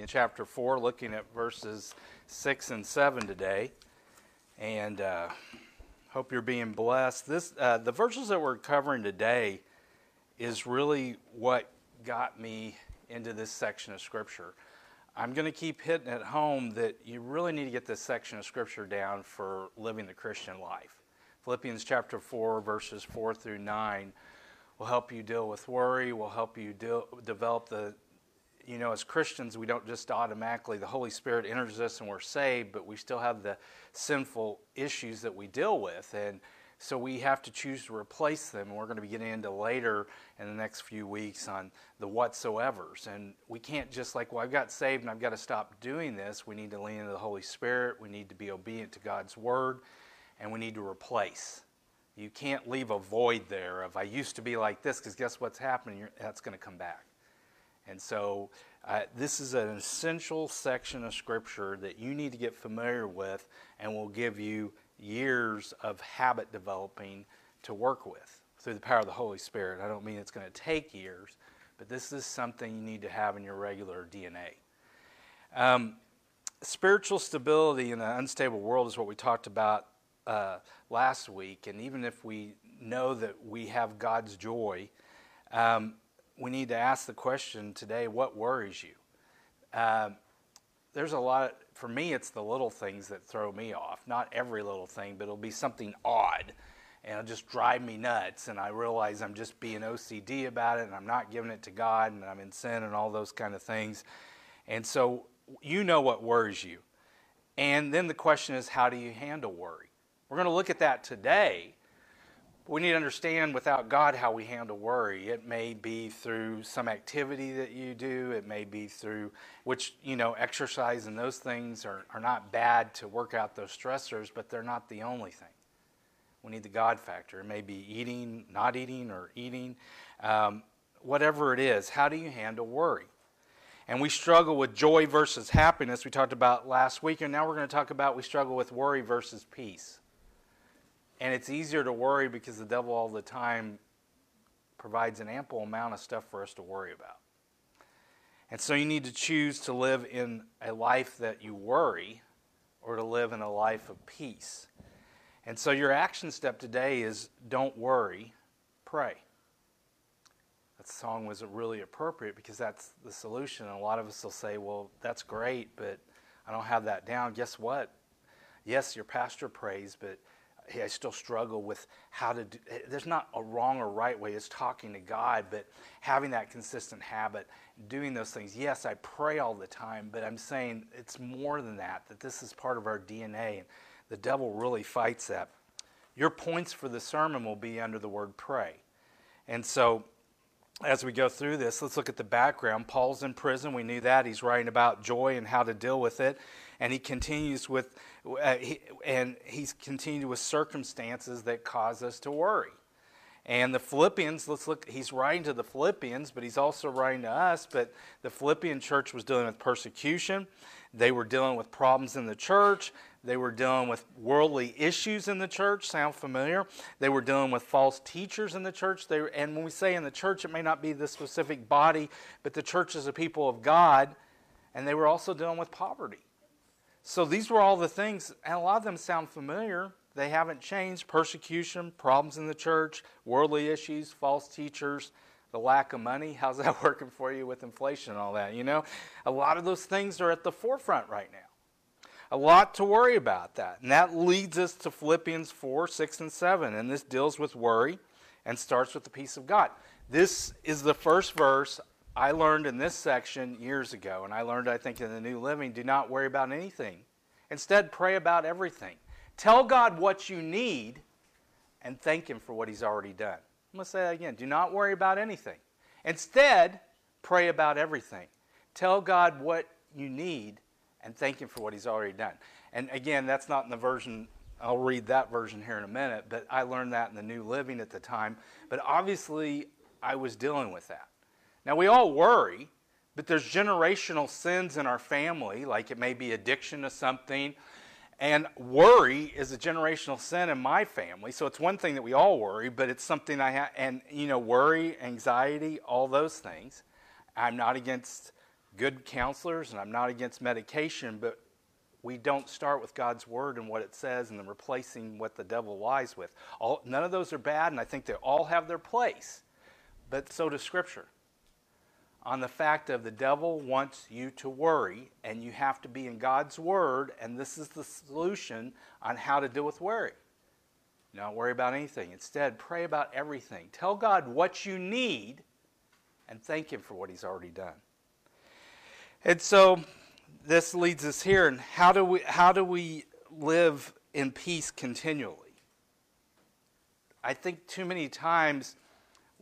in chapter 4, looking at verses 6 and 7 today. And uh, hope you're being blessed. This, uh, the verses that we're covering today is really what got me into this section of Scripture. I'm going to keep hitting at home that you really need to get this section of Scripture down for living the Christian life. Philippians chapter 4, verses 4 through 9 will help you deal with worry, will help you deal, develop the, you know, as Christians, we don't just automatically, the Holy Spirit enters us and we're saved, but we still have the sinful issues that we deal with. And so we have to choose to replace them. And we're going to be getting into later in the next few weeks on the whatsoevers. And we can't just like, well, I've got saved and I've got to stop doing this. We need to lean into the Holy Spirit. We need to be obedient to God's word. And we need to replace. You can't leave a void there of I used to be like this because guess what's happening? That's going to come back. And so uh, this is an essential section of Scripture that you need to get familiar with and will give you years of habit developing to work with through the power of the Holy Spirit. I don't mean it's going to take years, but this is something you need to have in your regular DNA. Um, spiritual stability in an unstable world is what we talked about uh, last week, and even if we know that we have God's joy, um, we need to ask the question today what worries you? Um, there's a lot, of, for me, it's the little things that throw me off. Not every little thing, but it'll be something odd and it'll just drive me nuts. And I realize I'm just being OCD about it and I'm not giving it to God and I'm in sin and all those kind of things. And so you know what worries you. And then the question is, how do you handle worry? We're going to look at that today. We need to understand without God how we handle worry. It may be through some activity that you do, it may be through which, you know, exercise and those things are, are not bad to work out those stressors, but they're not the only thing. We need the God factor. It may be eating, not eating, or eating. Um, whatever it is, how do you handle worry? And we struggle with joy versus happiness, we talked about last week, and now we're going to talk about we struggle with worry versus peace. And it's easier to worry because the devil all the time provides an ample amount of stuff for us to worry about. And so you need to choose to live in a life that you worry or to live in a life of peace. And so your action step today is don't worry, pray. That song was really appropriate because that's the solution. And a lot of us will say, well, that's great, but I don't have that down. Guess what? Yes, your pastor prays, but hey, I still struggle with how to do there's not a wrong or right way it's talking to God but having that consistent habit doing those things yes I pray all the time but I'm saying it's more than that that this is part of our DNA and the devil really fights that your points for the sermon will be under the word pray and so as we go through this, let's look at the background. Paul's in prison. We knew that. He's writing about joy and how to deal with it. And he continues with, uh, and he's continued with circumstances that cause us to worry. And the Philippians, let's look, he's writing to the Philippians, but he's also writing to us. But the Philippian church was dealing with persecution, they were dealing with problems in the church, they were dealing with worldly issues in the church. Sound familiar? They were dealing with false teachers in the church. They, and when we say in the church, it may not be the specific body, but the church is a people of God. And they were also dealing with poverty. So these were all the things, and a lot of them sound familiar. They haven't changed persecution, problems in the church, worldly issues, false teachers, the lack of money. How's that working for you with inflation and all that? You know, a lot of those things are at the forefront right now a lot to worry about that. And that leads us to Philippians 4, 6, and 7. And this deals with worry and starts with the peace of God. This is the first verse I learned in this section years ago. And I learned, I think, in the New Living do not worry about anything. Instead, pray about everything. Tell God what you need and thank Him for what He's already done. I'm going to say that again. Do not worry about anything. Instead, pray about everything. Tell God what you need and thank Him for what He's already done. And again, that's not in the version, I'll read that version here in a minute, but I learned that in the New Living at the time. But obviously, I was dealing with that. Now, we all worry, but there's generational sins in our family, like it may be addiction to something. And worry is a generational sin in my family. So it's one thing that we all worry, but it's something I have, and you know, worry, anxiety, all those things. I'm not against good counselors, and I'm not against medication, but we don't start with God's word and what it says and then replacing what the devil lies with. All, none of those are bad, and I think they all have their place. But so does Scripture. On the fact of the devil wants you to worry, and you have to be in God's word, and this is the solution on how to deal with worry. Don't worry about anything. Instead, pray about everything. Tell God what you need and thank Him for what He's already done. And so this leads us here. And how do we how do we live in peace continually? I think too many times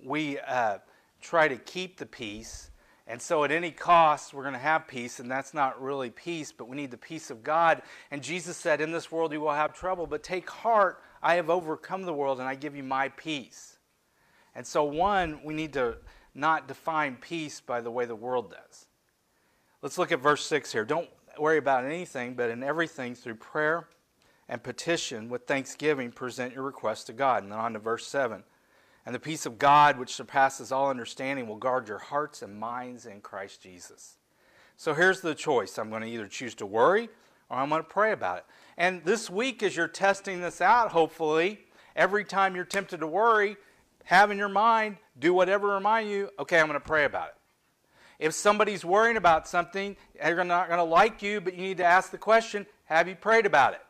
we uh, try to keep the peace, and so at any cost we're going to have peace, and that's not really peace, but we need the peace of God. And Jesus said, "In this world you will have trouble, but take heart, I have overcome the world, and I give you my peace." And so, one, we need to not define peace by the way the world does. Let's look at verse 6 here. Don't worry about anything, but in everything, through prayer and petition with thanksgiving, present your request to God. And then on to verse 7. And the peace of God, which surpasses all understanding, will guard your hearts and minds in Christ Jesus. So here's the choice I'm going to either choose to worry or I'm going to pray about it. And this week, as you're testing this out, hopefully, every time you're tempted to worry, have in your mind, do whatever remind you, okay, I'm going to pray about it. If somebody's worrying about something, they're not going to like you, but you need to ask the question Have you prayed about it?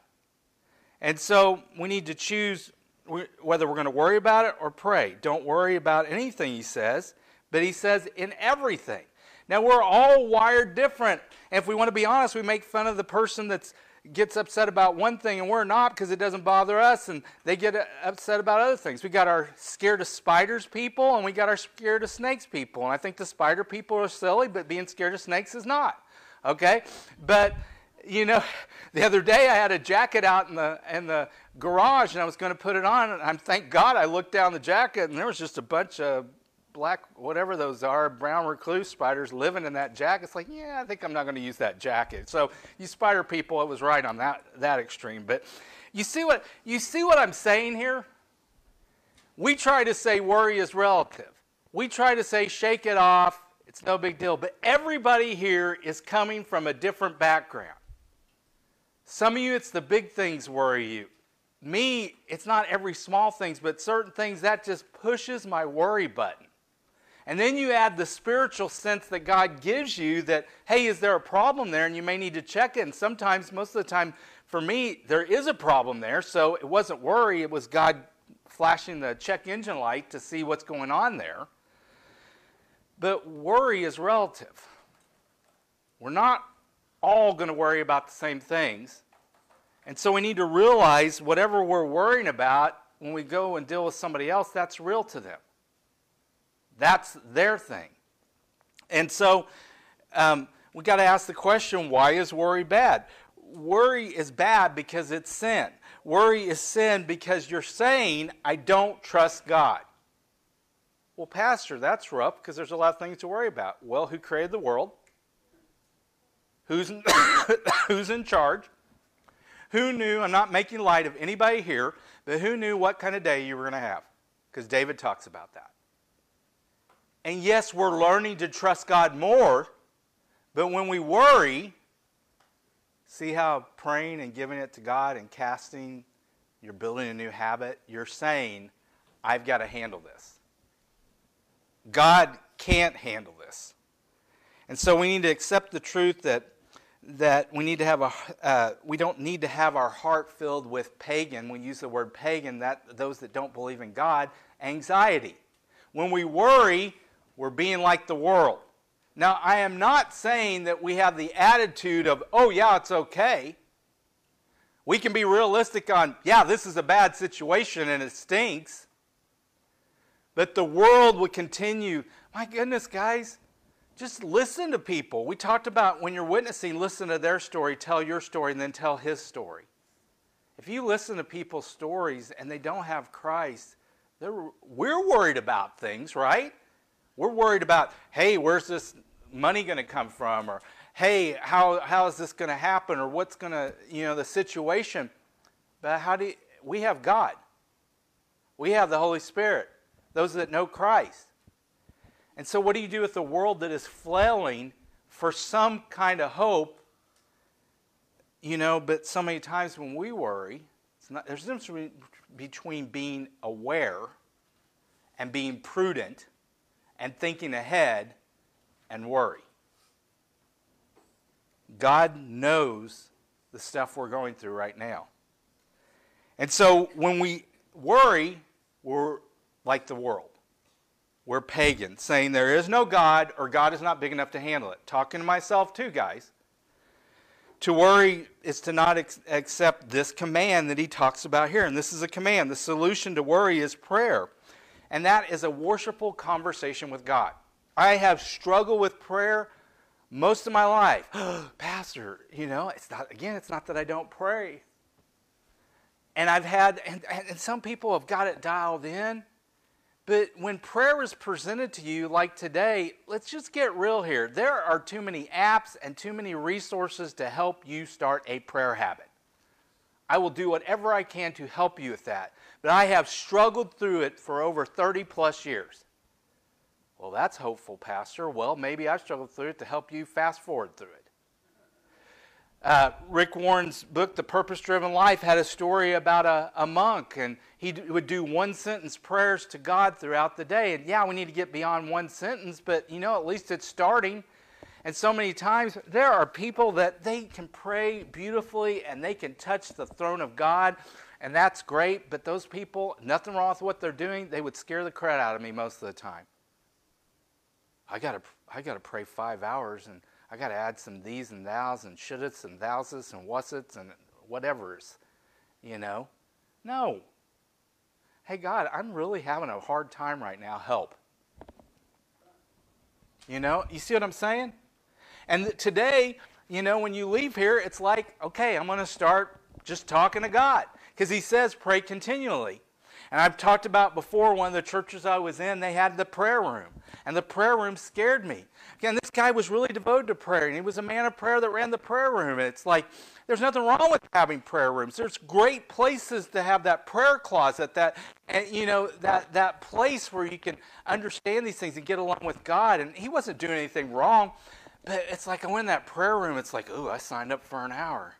And so we need to choose whether we're going to worry about it or pray. Don't worry about anything, he says, but he says in everything. Now, we're all wired different. And if we want to be honest, we make fun of the person that gets upset about one thing and we're not because it doesn't bother us and they get uh, upset about other things. We got our scared of spiders people and we got our scared of snakes people. And I think the spider people are silly, but being scared of snakes is not. Okay? But you know, the other day I had a jacket out in the in the garage and I was going to put it on and I'm thank God I looked down the jacket and there was just a bunch of black, whatever those are, brown recluse spiders living in that jacket. It's like, yeah, I think I'm not going to use that jacket. So you spider people, it was right on that, that extreme. But you see what you see what I'm saying here? We try to say worry is relative. We try to say shake it off, it's no big deal. But everybody here is coming from a different background. Some of you, it's the big things worry you. Me, it's not every small things, but certain things that just pushes my worry button. And then you add the spiritual sense that God gives you that, hey, is there a problem there? And you may need to check. And sometimes, most of the time, for me, there is a problem there. So it wasn't worry, it was God flashing the check engine light to see what's going on there. But worry is relative. We're not all going to worry about the same things. And so we need to realize whatever we're worrying about when we go and deal with somebody else, that's real to them. That's their thing. And so um, we got to ask the question why is worry bad? Worry is bad because it's sin. Worry is sin because you're saying, I don't trust God. Well, Pastor, that's rough because there's a lot of things to worry about. Well, who created the world? Who's in, who's in charge? Who knew? I'm not making light of anybody here, but who knew what kind of day you were going to have? Because David talks about that. And yes, we're learning to trust God more, but when we worry, see how praying and giving it to God and casting, you're building a new habit, you're saying, I've got to handle this. God can't handle this. And so we need to accept the truth that that we need to have a uh, we don't need to have our heart filled with pagan. We use the word pagan that those that don't believe in God, anxiety. When we worry, we're being like the world. Now, I am not saying that we have the attitude of, oh, yeah, it's okay. We can be realistic on, yeah, this is a bad situation and it stinks. But the world would continue. My goodness, guys, just listen to people. We talked about when you're witnessing, listen to their story, tell your story, and then tell his story. If you listen to people's stories and they don't have Christ, we're worried about things, right? We're worried about, hey, where's this money going to come from? Or, hey, how, how is this going to happen? Or what's going to, you know, the situation. But how do you, we have God? We have the Holy Spirit, those that know Christ. And so, what do you do with the world that is flailing for some kind of hope, you know, but so many times when we worry, not, there's a difference between being aware and being prudent and thinking ahead and worry. God knows the stuff we're going through right now. And so when we worry, we're like the world. We're pagan, saying there is no God or God is not big enough to handle it. Talking to myself too, guys. To worry is to not ex- accept this command that he talks about here. And this is a command. The solution to worry is prayer. And that is a worshipful conversation with God. I have struggled with prayer most of my life. Pastor, you know, it's not, again, it's not that I don't pray. And I've had, and, and some people have got it dialed in. But when prayer is presented to you like today, let's just get real here. There are too many apps and too many resources to help you start a prayer habit. I will do whatever I can to help you with that. But I have struggled through it for over 30 plus years. Well, that's hopeful, Pastor. Well, maybe I've struggled through it to help you fast forward through it. Uh, Rick Warren's book, The Purpose Driven Life, had a story about a, a monk, and he d- would do one sentence prayers to God throughout the day. And yeah, we need to get beyond one sentence, but you know, at least it's starting. And so many times, there are people that they can pray beautifully and they can touch the throne of God, and that's great. But those people, nothing wrong with what they're doing, they would scare the crap out of me most of the time. I gotta, I gotta pray five hours and I got to add some these and thous and shouldits and thouses and whatsits and whatever's, you know? No. Hey, God, I'm really having a hard time right now. Help. You know, you see what I'm saying? And today, you know, when you leave here, it's like, okay, I'm going to start just talking to God. Because He says, pray continually. And I've talked about before, one of the churches I was in, they had the prayer room. And the prayer room scared me. Again, this guy was really devoted to prayer, and he was a man of prayer that ran the prayer room. And it's like, there's nothing wrong with having prayer rooms. There's great places to have that prayer closet, that and you know that that place where you can understand these things and get along with God. And he wasn't doing anything wrong, but it's like I went in that prayer room. It's like, oh, I signed up for an hour.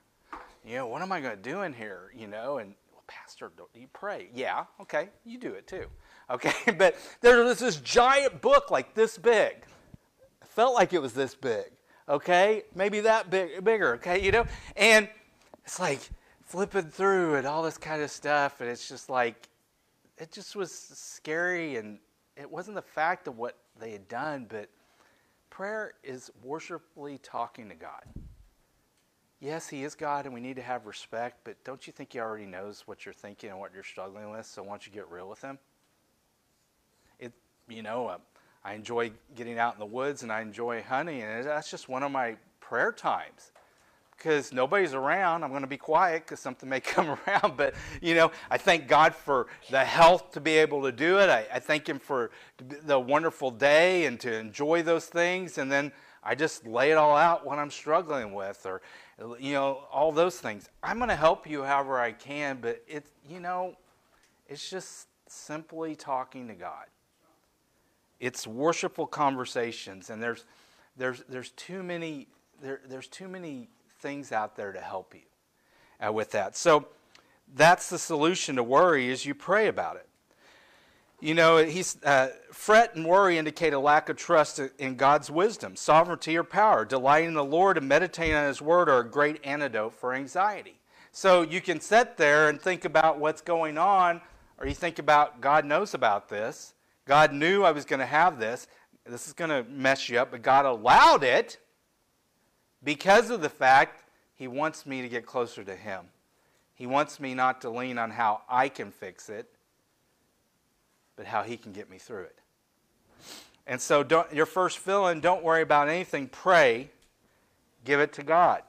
You know, what am I to do in here? You know, and Pastor, do you pray? Yeah, okay, you do it too. Okay, but there was this giant book like this big. It felt like it was this big. Okay, maybe that big, bigger. Okay, you know, and it's like flipping through and all this kind of stuff, and it's just like it just was scary, and it wasn't the fact of what they had done, but prayer is worshipfully talking to God. Yes, He is God, and we need to have respect, but don't you think He already knows what you're thinking and what you're struggling with? So why don't you get real with Him? you know, uh, I enjoy getting out in the woods and I enjoy hunting, and that's just one of my prayer times because nobody's around. I'm going to be quiet because something may come around. But, you know, I thank God for the health to be able to do it. I, I, thank Him for the wonderful day and to enjoy those things. And then I just lay it all out what I'm struggling with or, you know, all those things. I'm going to help you however I can, but it's, you know, it's just simply talking to God it's worshipful conversations, and there's there's there's too many there, there's too many things out there to help you uh, with that. So that's the solution to worry is you pray about it. You know, he's, uh, fret and worry indicate a lack of trust in God's wisdom, sovereignty, or power. Delighting in the Lord and meditating on His Word are a great antidote for anxiety. So you can sit there and think about what's going on, or you think about God knows about this, God knew I was going to have this. This is going to mess you up, but God allowed it because of the fact He wants me to get closer to Him. He wants me not to lean on how I can fix it, but how He can get me through it. And so, don't your first feeling, don't worry about anything. Pray, give it to God.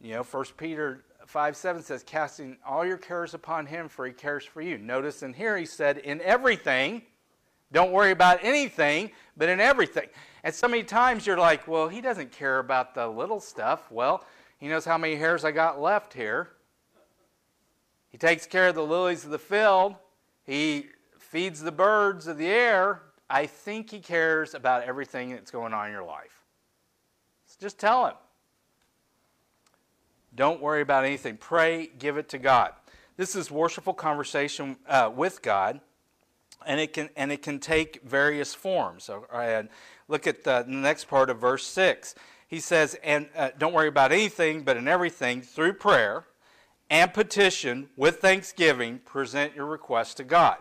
You know, 1 Peter 5 7 says, casting all your cares upon Him, for He cares for you. Notice in here, He said, in everything don't worry about anything, but in everything. And so many times you're like, well, he doesn't care about the little stuff. Well, he knows how many hairs I got left here. He takes care of the lilies of the field. He feeds the birds of the air. I think he cares about everything that's going on in your life. So Just tell Him. Don't worry about anything. Pray, give it to God. This is worshipful conversation uh, with God, and it can and it can take various forms. So, and look at the, next part of verse six. He says, "And uh, don't worry about anything, but in everything through prayer and petition with thanksgiving, present your request to God."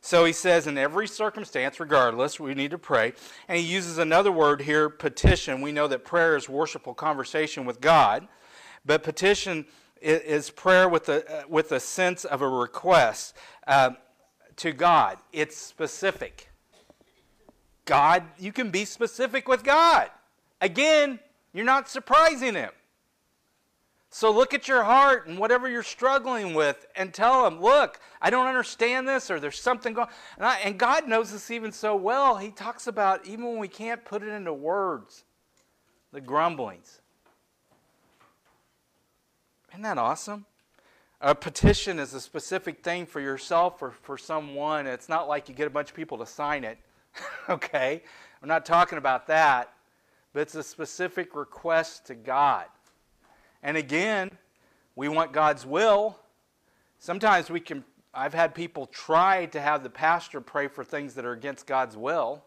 So he says, in every circumstance, regardless, we need to pray. And he uses another word here, petition. We know that prayer is worshipful conversation with God. But petition is prayer with a, uh, with a sense of a request uh, to God. It's specific. God, you can be specific with God. Again, you're not surprising Him. So look at your heart and whatever you're struggling with and tell Him, look, I don't understand this or there's something going and, and God knows this even so well. He talks about even when we can't put it into words, the grumblings. Isn't that awesome? A petition is a specific thing for yourself or for someone. It's not like you get a bunch of people to sign it. okay? I'm not talking about that. But it's a specific request to God. And again, we want God's will. Sometimes we can I've had people try to have the pastor pray for things that are against God's will.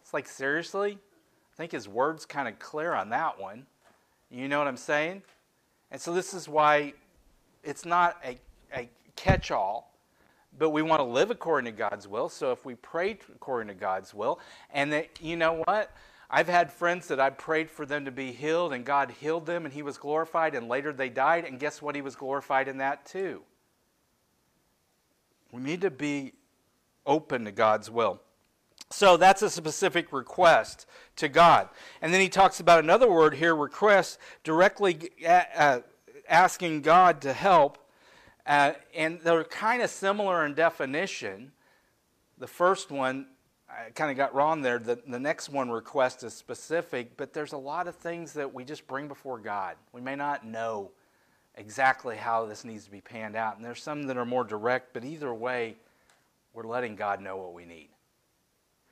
It's like seriously? I think his word's kind of clear on that one. You know what I'm saying? And so this is why it's not a, a catch all, but we want to live according to God's will. So if we pray according to God's will, and that, you know what? I've had friends that I prayed for them to be healed, and God healed them, and He was glorified, and later they died, and guess what? He was glorified in that too. We need to be open to God's will. So that's a specific request to God. And then he talks about another word here, request, directly uh, asking God to help. Uh, and they're kind of similar in definition. The first one, I kind of got wrong there. The, the next one, request, is specific, but there's a lot of things that we just bring before God. We may not know exactly how this needs to be panned out. And there's some that are more direct, but either way, we're letting God know what we need.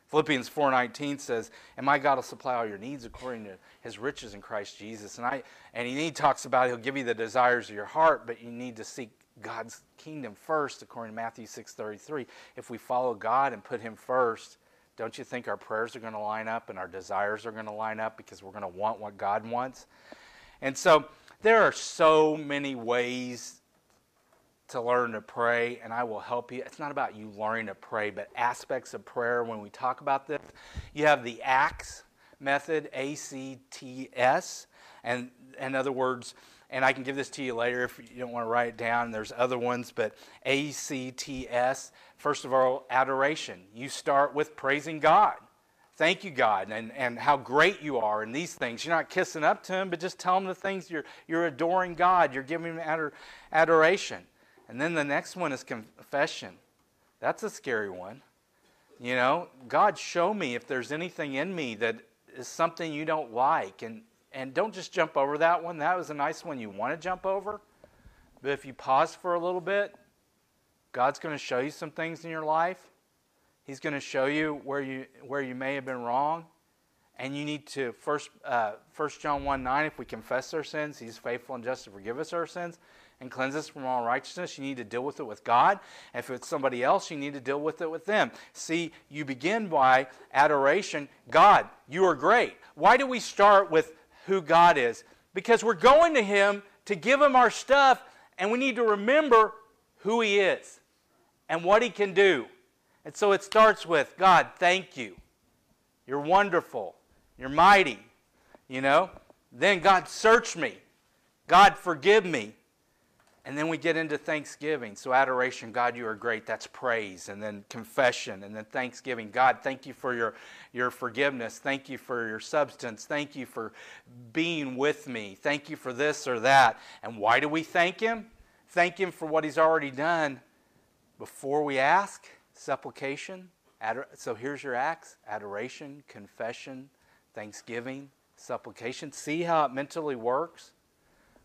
Philippians 4:19 says, "And my God will supply all your needs according to His riches in Christ Jesus." And I and he talks about He'll give you the desires of your heart, but you need to seek God's kingdom first, according to Matthew 6:33. If we follow God and put Him first, don't you think our prayers are going to line up and our desires are going to line up because we're going to want what God wants? And so there are so many ways to learn to pray, and I will help you. It's not about you learning to pray, but aspects of prayer when we talk about this. You have the ACTS method, A C T S, and in other words, and I can give this to you later if you don't want to write it down. There's other ones, but A C T S. First of all, adoration. You start with praising God. Thank you, God, and, and how great you are in these things. You're not kissing up to Him, but just tell Him the things you're, you're adoring God. You're giving Him ador- adoration. And then the next one is confession. That's a scary one. You know, God, show me if there's anything in me that is something you don't like. And, and don't just jump over that one. That was a nice one you want to jump over. But if you pause for a little bit, God's going to show you some things in your life. He's going to show you where you, where you may have been wrong. And you need to, first, uh, 1 John 1 9, if we confess our sins, He's faithful and just to forgive us our sins and cleanse us from all righteousness. You need to deal with it with God. If it's somebody else, you need to deal with it with them. See, you begin by adoration. God, you are great. Why do we start with who God is? Because we're going to Him to give Him our stuff, and we need to remember who He is and what He can do. And so it starts with God, thank you. You're wonderful. You're mighty. You know? Then God, search me. God, forgive me. And then we get into thanksgiving. So, adoration, God, you are great. That's praise. And then confession. And then thanksgiving. God, thank you for your, your forgiveness. Thank you for your substance. Thank you for being with me. Thank you for this or that. And why do we thank Him? Thank Him for what He's already done before we ask. Supplication. Ador- so, here's your acts adoration, confession, thanksgiving, supplication. See how it mentally works?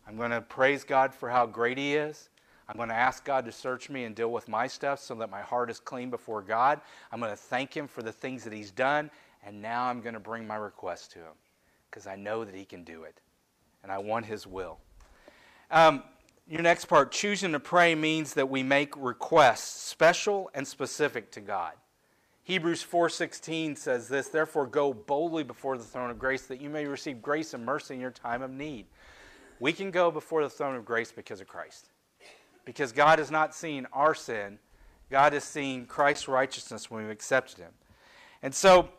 I'm going to praise God for how great He is. I'm going to ask God to search me and deal with my stuff so that my heart is clean before God. I'm going to thank Him for the things that He's done. And now I'm going to bring my request to Him. because I know that He can do it, and I want His will. Um, your next part, choosing to pray, means that we make requests special and specific to God. Hebrews 4:16 says this, therefore go boldly before the throne of grace that you may receive grace and mercy in your time of need. We can go before the throne of grace because of Christ. Because God has not seen our sin, God has seen Christ's righteousness when we've accepted him. And so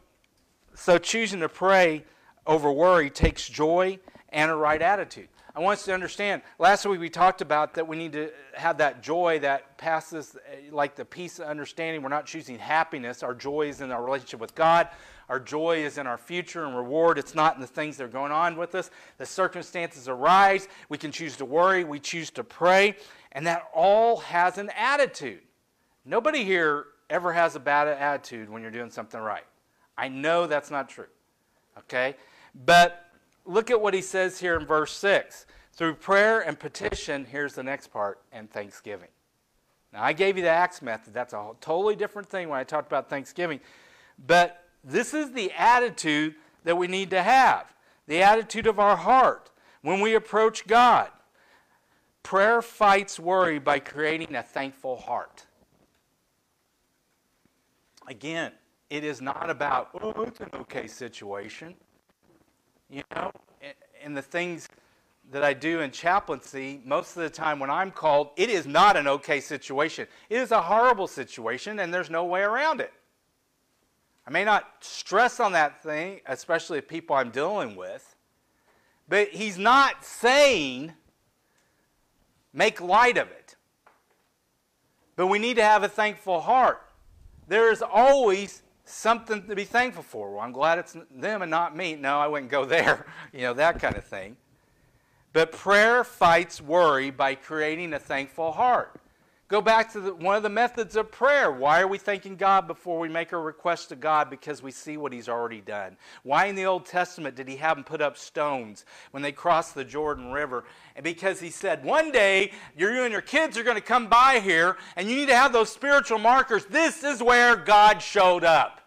so choosing to pray over worry takes joy and a right attitude. I want us to understand. Last week we talked about that we need to have that joy that passes, eh, like the peace of understanding. We're not choosing happiness. Our joy is in our relationship with God. Our joy is in our future and reward. It's not in the things that are going on with us. The circumstances arise. We can choose to worry. We choose to pray. And that all has an attitude. Nobody here ever has a bad attitude when you're doing something right. I know that's not true. Okay? But look at what he says here in verse 6. Through prayer and petition, here's the next part, and thanksgiving. Now, I gave you the Acts method. That's a totally different thing when I talked about thanksgiving. But this is the attitude that we need to have the attitude of our heart when we approach God. Prayer fights worry by creating a thankful heart. Again, it is not about, oh, it's an okay situation. You know, and the things that I do in chaplaincy, most of the time when I'm called, it is not an okay situation. It is a horrible situation, and there's no way around it. I may not stress on that thing, especially if people I'm dealing with, but he's not saying make light of it. But we need to have a thankful heart. There is always something to be thankful for. Well, I'm glad it's them and not me. No, I wouldn't go there. You know, that kind of thing. But prayer fights worry by creating a thankful heart. Go back to the, one of the methods of prayer. Why are we thanking God before we make a request to God? Because we see what He's already done. Why in the Old Testament did He have them put up stones when they crossed the Jordan River? And because He said, one day you and your kids are going to come by here and you need to have those spiritual markers. This is where God showed up.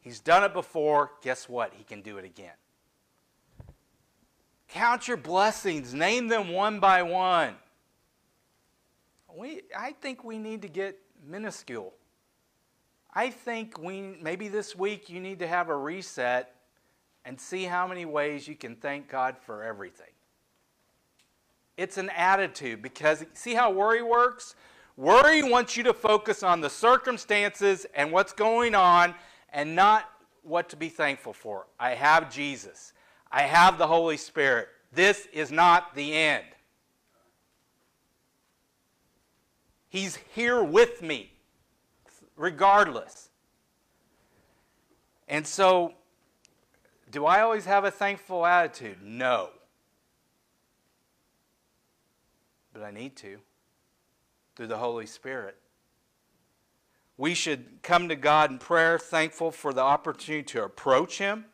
He's done it before. Guess what? He can do it again. Count your blessings, name them one by one we, I think we need to get minuscule. I think we maybe this week you need to have a reset and see how many ways you can thank God for everything. It's an attitude because see how worry works? Worry wants you to focus on the circumstances and what's going on and not what to be thankful for. I have Jesus. I have the Holy Spirit. This is not the end. He's here with me, regardless. And so, do I always have a thankful attitude? No. But I need to through the Holy Spirit. We should come to God in prayer, thankful for the opportunity to approach Him,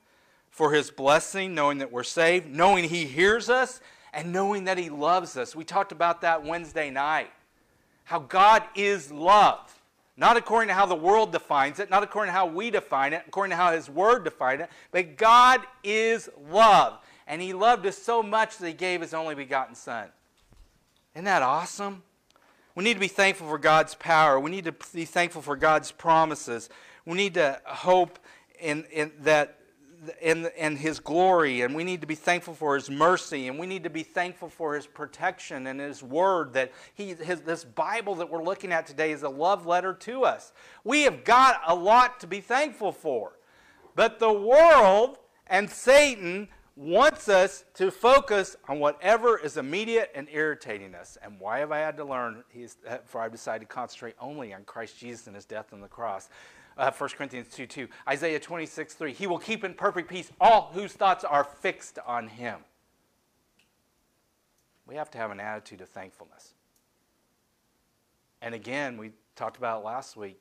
for His blessing, knowing that we're saved, knowing He hears us, and knowing that He loves us. We talked about that Wednesday night how God is love. Not according to how the world defines it, not according to how we define it, according to how His Word defines it, but God is love. And He loved us so much that He gave His only begotten Son. Isn't that awesome? We need to be thankful for God's power. We need to be thankful for God's promises. We need to hope in, in that and, and His glory, and we need to be thankful for His mercy, and we need to be thankful for His protection and His Word. That He, his, this Bible that we're looking at today is a love letter to us. We have got a lot to be thankful for, but the world and Satan wants us to focus on whatever is immediate and irritating us. And why have I had to learn? He's, uh, for I've decided to concentrate only on Christ Jesus and His death on the cross uh, 1 Corinthians 2 2. Isaiah 26 3. He will keep in perfect peace all whose thoughts are fixed on him. We have to have an attitude of thankfulness. And again, we talked about last week.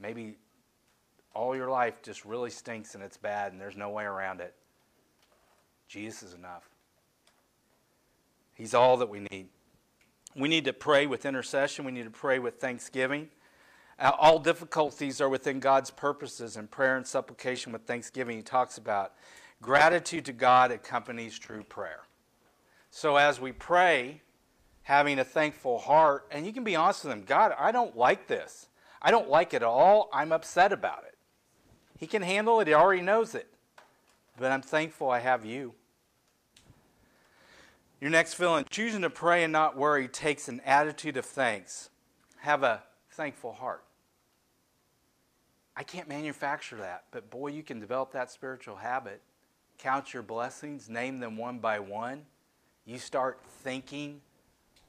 Maybe all your life just really stinks and it's bad and there's no way around it. Jesus is enough. He's all that we need. We need to pray with intercession. We need to pray with thanksgiving. Uh, all difficulties are within God's purposes, and prayer and supplication with thanksgiving, he talks about. Gratitude to God accompanies true prayer. So as we pray, having a thankful heart, and you can be honest with Him God, I don't like this. I don't like it at all. I'm upset about it. He can handle it, He already knows it. But I'm thankful I have you. Your next feeling choosing to pray and not worry takes an attitude of thanks. Have a thankful heart. I can't manufacture that, but boy, you can develop that spiritual habit. Count your blessings, name them one by one. You start thinking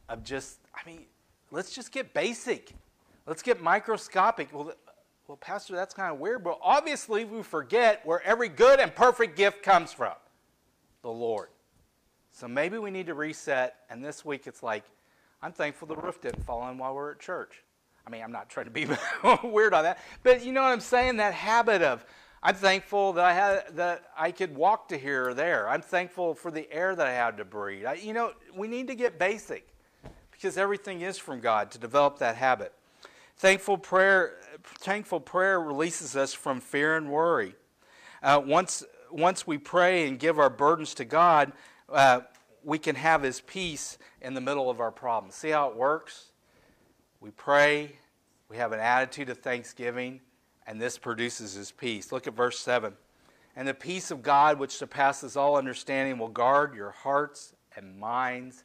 of just, I mean, let's just get basic. Let's get microscopic. Well, well, Pastor, that's kind of weird, but obviously we forget where every good and perfect gift comes from the Lord. So maybe we need to reset, and this week it's like, I'm thankful the roof didn't fall in while we are at church. I mean, I'm not trying to be weird on that, but you know what I'm saying? That habit of, I'm thankful that I had that I could walk to here or there. I'm thankful for the air that I had to breathe. I, you know, we need to get basic because everything is from God to develop that habit. Thankful prayer, thankful prayer releases us from fear and worry. Uh, once, once we pray and give our burdens to God, uh, we can have His peace in the middle of our problems. See how it works? We pray, we have an attitude of thanksgiving, and this produces his peace. Look at verse 7. And the peace of God, which surpasses all understanding, will guard your hearts and minds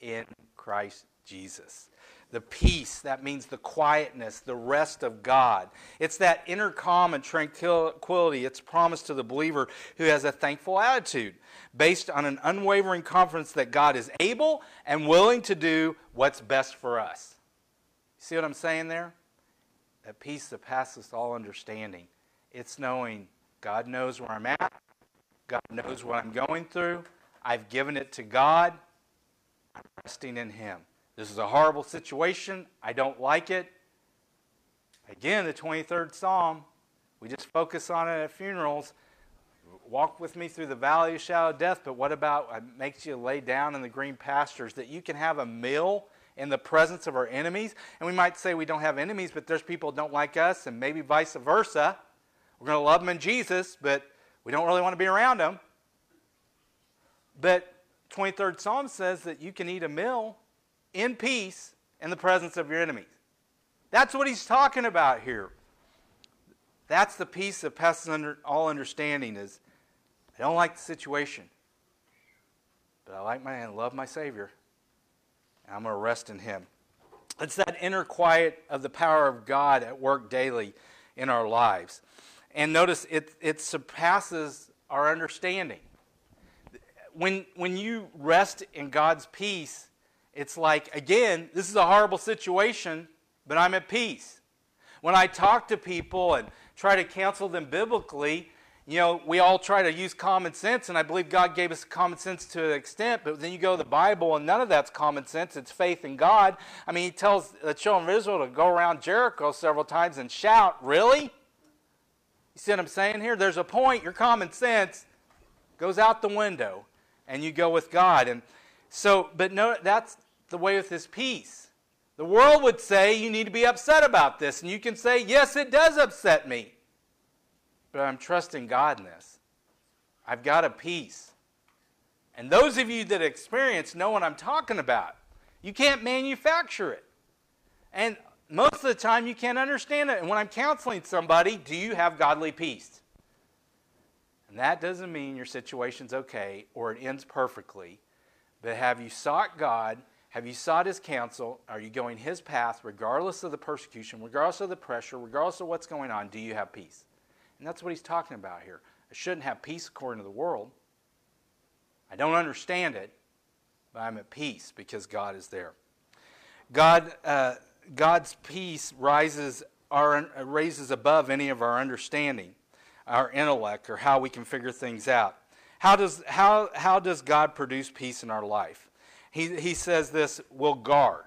in Christ Jesus. The peace, that means the quietness, the rest of God. It's that inner calm and tranquility it's promised to the believer who has a thankful attitude based on an unwavering confidence that God is able and willing to do what's best for us. See what I'm saying there? That peace that passes all understanding. It's knowing God knows where I'm at, God knows what I'm going through. I've given it to God. I'm resting in Him. This is a horrible situation. I don't like it. Again, the 23rd Psalm, we just focus on it at funerals. Walk with me through the valley of shadow of death, but what about it makes you lay down in the green pastures that you can have a meal in the presence of our enemies. And we might say we don't have enemies, but there's people that don't like us, and maybe vice versa. We're going to love them in Jesus, but we don't really want to be around them. But 23rd Psalm says that you can eat a meal in peace in the presence of your enemies. That's what he's talking about here. That's the peace that passes under all understanding is I don't like the situation, but I like my and love my Savior. I'm going to rest in Him. It's that inner quiet of the power of God at work daily in our lives. And notice it, it surpasses our understanding. When, when you rest in God's peace, it's like, again, this is a horrible situation, but I'm at peace. When I talk to people and try to counsel them biblically, you know, we all try to use common sense, and I believe God gave us common sense to an extent, but then you go to the Bible, and none of that's common sense. It's faith in God. I mean, He tells the children of Israel to go around Jericho several times and shout, Really? You see what I'm saying here? There's a point, your common sense goes out the window, and you go with God. And so, but no, that's the way with this peace. The world would say you need to be upset about this, and you can say, Yes, it does upset me but I'm trusting God in this. I've got a peace. And those of you that experience know what I'm talking about. You can't manufacture it. And most of the time, you can't understand it. And when I'm counseling somebody, do you have godly peace? And that doesn't mean your situation's okay or it ends perfectly. But have you sought God? Have you sought His counsel? Are you going His path, regardless of the persecution, regardless of the pressure, regardless of what's going on? Do you have peace? And that's what he's talking about here. I shouldn't have peace according to the world. I don't understand it, but I'm at peace because God is there. God, uh, God's peace rises, our, raises above any of our understanding, our intellect, or how we can figure things out. How does, how, how does God produce peace in our life? He, he says this will guard.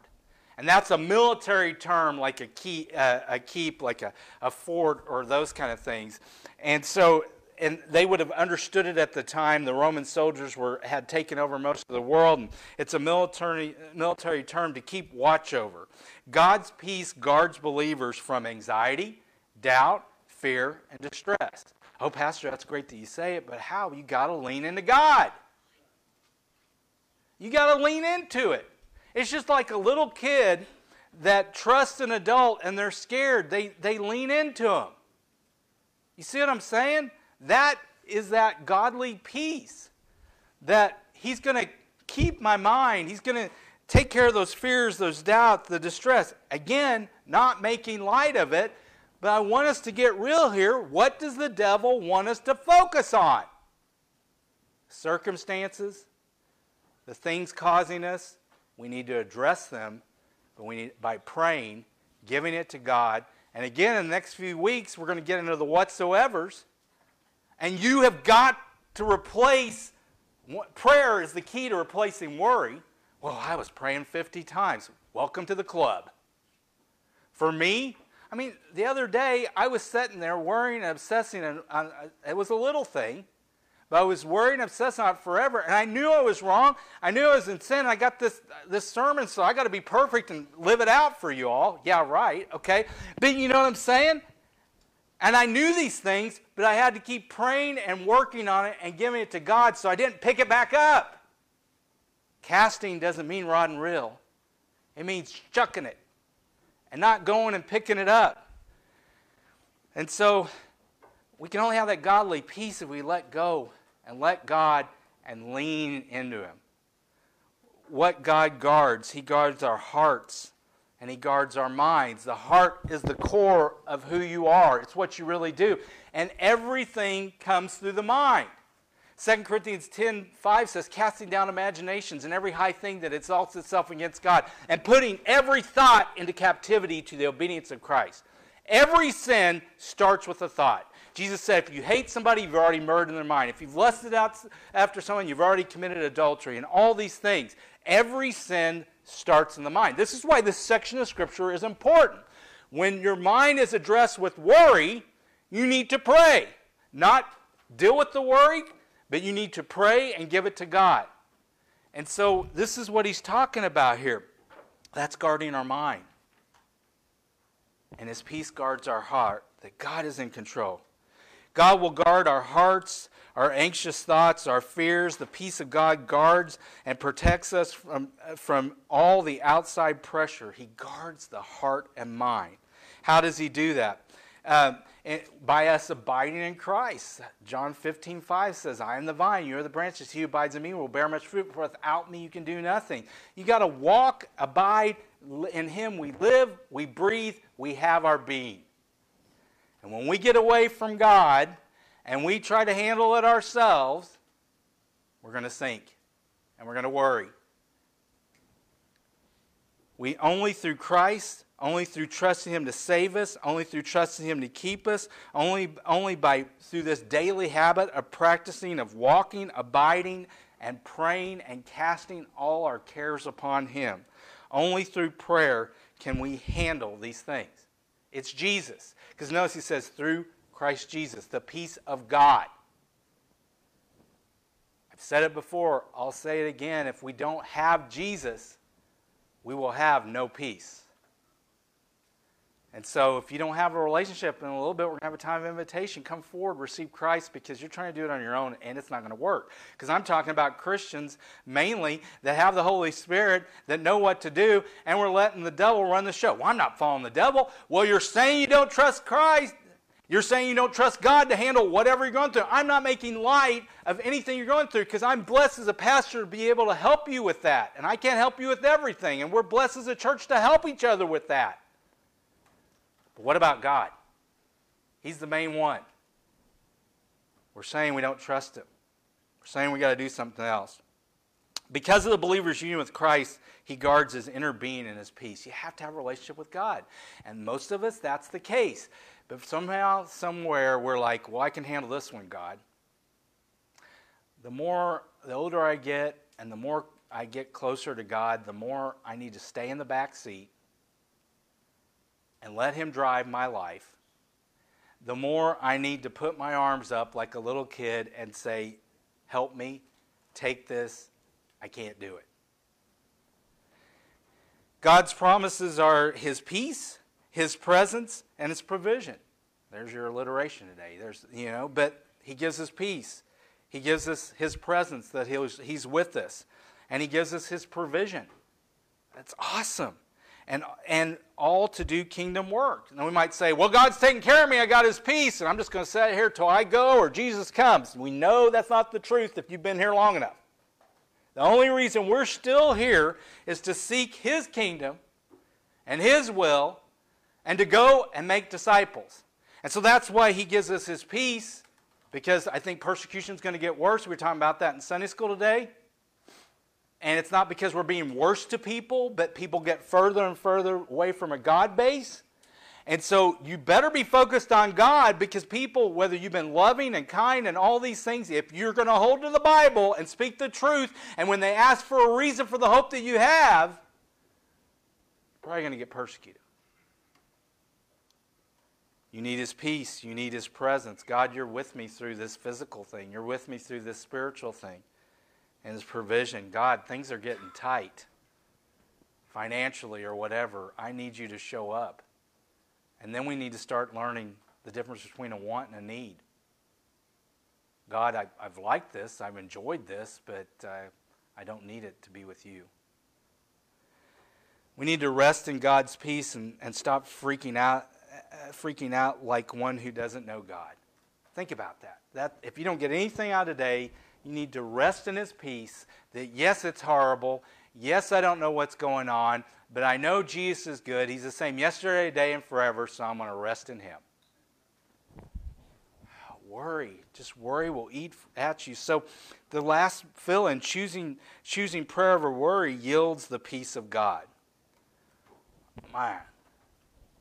And that's a military term like a, key, uh, a keep, like a, a fort, or those kind of things. And so, and they would have understood it at the time. The Roman soldiers were, had taken over most of the world. And it's a military, military term to keep watch over. God's peace guards believers from anxiety, doubt, fear, and distress. Oh, Pastor, that's great that you say it, but how? You got to lean into God. You got to lean into it. It's just like a little kid that trusts an adult and they're scared. They, they lean into him. You see what I'm saying? That is that godly peace that he's going to keep my mind. He's going to take care of those fears, those doubts, the distress. Again, not making light of it, but I want us to get real here. What does the devil want us to focus on? Circumstances, the things causing us. We need to address them, but we need by praying, giving it to God. And again, in the next few weeks, we're going to get into the whatsoevers. And you have got to replace prayer is the key to replacing worry. Well, I was praying 50 times. Welcome to the club. For me, I mean, the other day I was sitting there worrying and obsessing, and uh, it was a little thing, but I was worried and obsessing on it forever, and I knew I was wrong. I knew I was in sin. I got this this sermon, so I got to be perfect and live it out for you all. Yeah, right. Okay, but you know what I'm saying? And I knew these things, but I had to keep praying and working on it and giving it to God, so I didn't pick it back up. Casting doesn't mean rod and reel; it means chucking it and not going and picking it up. And so we can only have that godly peace if we let go and let God and lean into Him. What God guards, He guards our hearts and He guards our minds. The heart is the core of who you are, it's what you really do. And everything comes through the mind. 2 Corinthians 10 5 says, casting down imaginations and every high thing that exalts itself against God, and putting every thought into captivity to the obedience of Christ. Every sin starts with a thought. Jesus said, if you hate somebody, you've already murdered in their mind. If you've lusted out after someone, you've already committed adultery. And all these things. Every sin starts in the mind. This is why this section of Scripture is important. When your mind is addressed with worry, you need to pray. Not deal with the worry, but you need to pray and give it to God. And so this is what he's talking about here. That's guarding our mind. And his peace guards our heart, that God is in control. God will guard our hearts, our anxious thoughts, our fears. The peace of God guards and protects us from, from all the outside pressure. He guards the heart and mind. How does he do that? Uh, by us abiding in Christ. John 15, 5 says, I am the vine, you are the branches. He who abides in me will bear much fruit, for without me you can do nothing. You got to walk, abide in Him. We live, we breathe, we have our being. And when we get away from God and we try to handle it ourselves, we're going to sink and we're going to worry. We only through Christ only through trusting him to save us only through trusting him to keep us only, only by through this daily habit of practicing of walking abiding and praying and casting all our cares upon him only through prayer can we handle these things it's jesus because notice he says through christ jesus the peace of god. I've said it before i'll say it again. If we don't have jesus we will have no peace and so, if you don't have a relationship in a little bit, we're going to have a time of invitation. Come forward, receive Christ because you're trying to do it on your own and it's not going to work. Because I'm talking about Christians mainly that have the Holy Spirit, that know what to do, and we're letting the devil run the show. Well, I'm not following the devil. Well, you're saying you don't trust Christ. You're saying you don't trust God to handle whatever you're going through. I'm not making light of anything you're going through because I'm blessed as a pastor to be able to help you with that. And I can't help you with everything. And we're blessed as a church to help each other with that. But what about God? He's the main one. We're saying we don't trust him. We're saying we got to do something else. Because of the believer's union with Christ, he guards his inner being and his peace. You have to have a relationship with God. And most of us, that's the case. But somehow, somewhere, we're like, well, I can handle this one, God. The more, the older I get, and the more I get closer to God, the more I need to stay in the back seat and let Him drive my life, the more I need to put my arms up like a little kid and say, Help me, take this, I can't do it. God's promises are His peace, His presence, and His provision. There's your alliteration today. There's, you know, but he gives us peace. He gives us his presence that he's, with us. And he gives us his provision. That's awesome. And, and all to do kingdom work. Now we might say, well, God's taking care of me. I got his peace, and I'm just going to sit here till I go or Jesus comes. We know that's not the truth if you've been here long enough. The only reason we're still here is to seek his kingdom and his will and to go and make disciples. And so that's why he gives us his peace, because I think persecution is going to get worse. We were talking about that in Sunday school today. And it's not because we're being worse to people, but people get further and further away from a God base. And so you better be focused on God because people, whether you've been loving and kind and all these things, if you're going to hold to the Bible and speak the truth, and when they ask for a reason for the hope that you have, you're probably going to get persecuted. You need His peace. You need His presence. God, you're with me through this physical thing. You're with me through this spiritual thing and His provision. God, things are getting tight financially or whatever. I need you to show up. And then we need to start learning the difference between a want and a need. God, I, have liked this, I've enjoyed this, but uh, I don't need it to be with you. We need to rest in God's peace and, and stop freaking out, uh, freaking out like one who doesn't know God. Think about that. That if you don't get anything out of today, you need to rest in His peace. That yes, it's horrible. Yes, I don't know what's going on, but I know Jesus is good. He's the same yesterday, today, and forever, so I'm going to rest in Him. Worry, just worry will eat at you. So, the last fill in choosing choosing prayer over worry yields the peace of God. Man,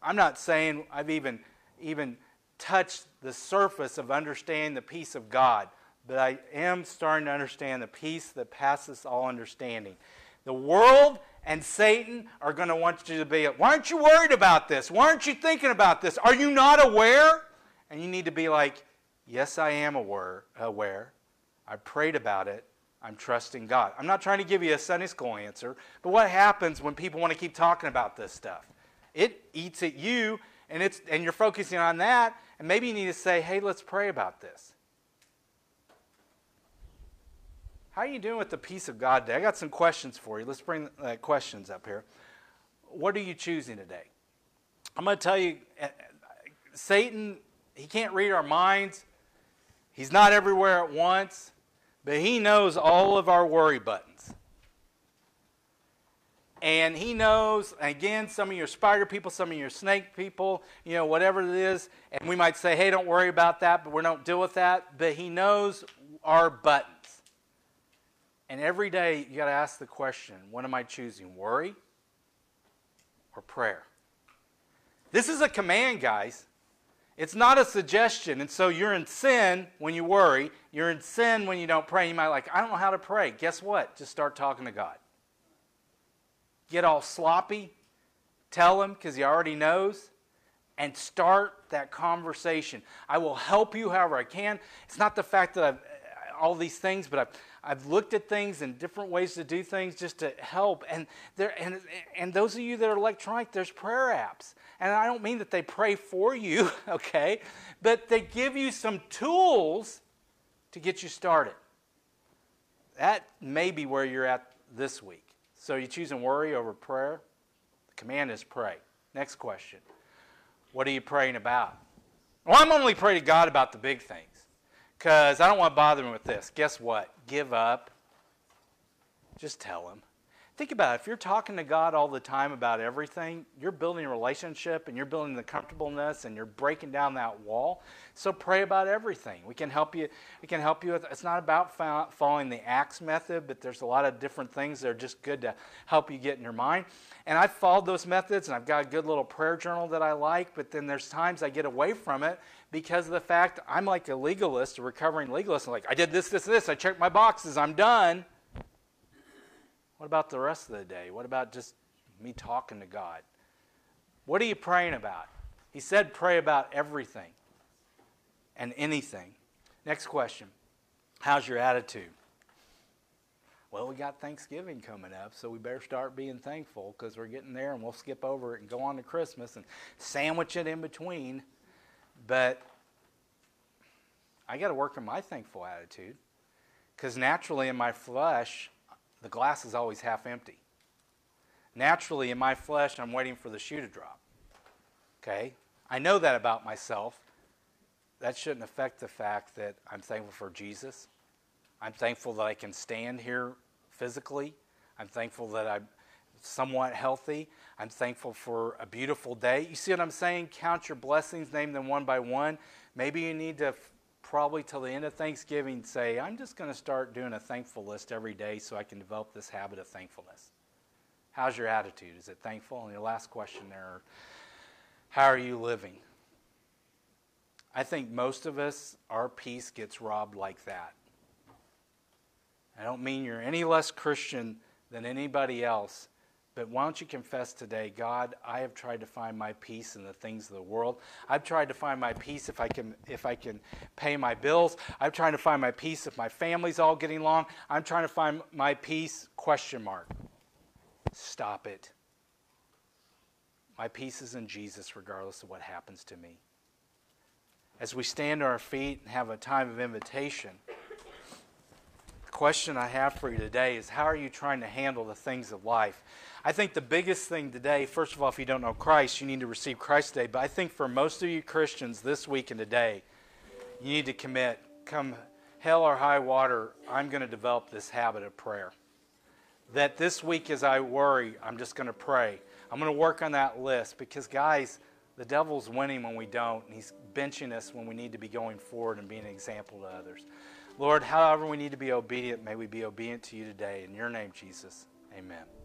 I'm not saying I've even even touched the surface of understanding the peace of God, but I am starting to understand the peace that passes all understanding. The world and Satan are going to want you to be, why aren't you worried about this? Why aren't you thinking about this? Are you not aware? And you need to be like, yes, I am aware. aware. I prayed about it. I'm trusting God. I'm not trying to give you a Sunday school answer, but what happens when people want to keep talking about this stuff? It eats at you, and, it's, and you're focusing on that, and maybe you need to say, hey, let's pray about this. How are you doing with the peace of God today? I got some questions for you. Let's bring uh, questions up here. What are you choosing today? I'm going to tell you uh, Satan, he can't read our minds. He's not everywhere at once, but he knows all of our worry buttons. And he knows, again, some of your spider people, some of your snake people, you know, whatever it is. And we might say, hey, don't worry about that, but we don't deal with that. But he knows our buttons. And every day you got to ask the question what am I choosing, worry or prayer? This is a command, guys. It's not a suggestion. And so you're in sin when you worry. You're in sin when you don't pray. You might like, I don't know how to pray. Guess what? Just start talking to God. Get all sloppy. Tell him because he already knows. And start that conversation. I will help you however I can. It's not the fact that I've all these things, but I've I've looked at things and different ways to do things just to help. And there and and those of you that are electronic, there's prayer apps. And I don't mean that they pray for you, okay, but they give you some tools to get you started. That may be where you're at this week. So you choosing worry over prayer? The command is pray. Next question. What are you praying about? Well, I'm only praying to God about the big things because I don't want to bother him with this. Guess what? Give up. Just tell him. Think about it. If you're talking to God all the time about everything, you're building a relationship and you're building the comfortableness and you're breaking down that wall. So pray about everything. We can help you. We can help you with. It's not about following the ACTS method, but there's a lot of different things that are just good to help you get in your mind. And I've followed those methods, and I've got a good little prayer journal that I like. But then there's times I get away from it because of the fact I'm like a legalist, a recovering legalist. I'm like, I did this, this, this. I checked my boxes. I'm done. What about the rest of the day? What about just me talking to God? What are you praying about? He said, pray about everything and anything. Next question How's your attitude? Well, we got Thanksgiving coming up, so we better start being thankful because we're getting there and we'll skip over it and go on to Christmas and sandwich it in between. But I got to work on my thankful attitude because naturally in my flesh, the glass is always half empty. Naturally in my flesh, I'm waiting for the shoe to drop. Okay? I know that about myself. That shouldn't affect the fact that I'm thankful for Jesus. I'm thankful that I can stand here physically. I'm thankful that I'm somewhat healthy. I'm thankful for a beautiful day. You see what I'm saying? Count your blessings, name them one by one. Maybe you need to probably till the end of Thanksgiving say, I'm just going to start doing a thankful list every day so I can develop this habit of thankfulness. How's your attitude? Is it thankful? And your last question there, how are you living? I think most of us, our peace gets robbed like that. I don't mean you're any less Christian than anybody else. But why don't you confess today, God, I have tried to find my peace in the things of the world. I've tried to find my peace if I can if I can pay my bills. I'm trying to find my peace if my family's all getting along. I'm trying to find my peace question mark. Stop it. My peace is in Jesus regardless of what happens to me. As we stand on our feet and have a time of invitation, question I have for you today is how are you trying to handle the things of life? I think the biggest thing today, first of all, if you don't know Christ, you need to receive Christ today. But I think for most of you Christians this week and today, you need to commit, come hell or high water, I'm going to develop this habit of prayer. That this week, as I worry, I'm just going to pray. I'm going to work on that list because, guys, the devil's winning when we don't, and he's benching us when we need to be going forward and being an example to others. Lord, however we need to be obedient, may we be obedient to you today. In your name, Jesus, amen.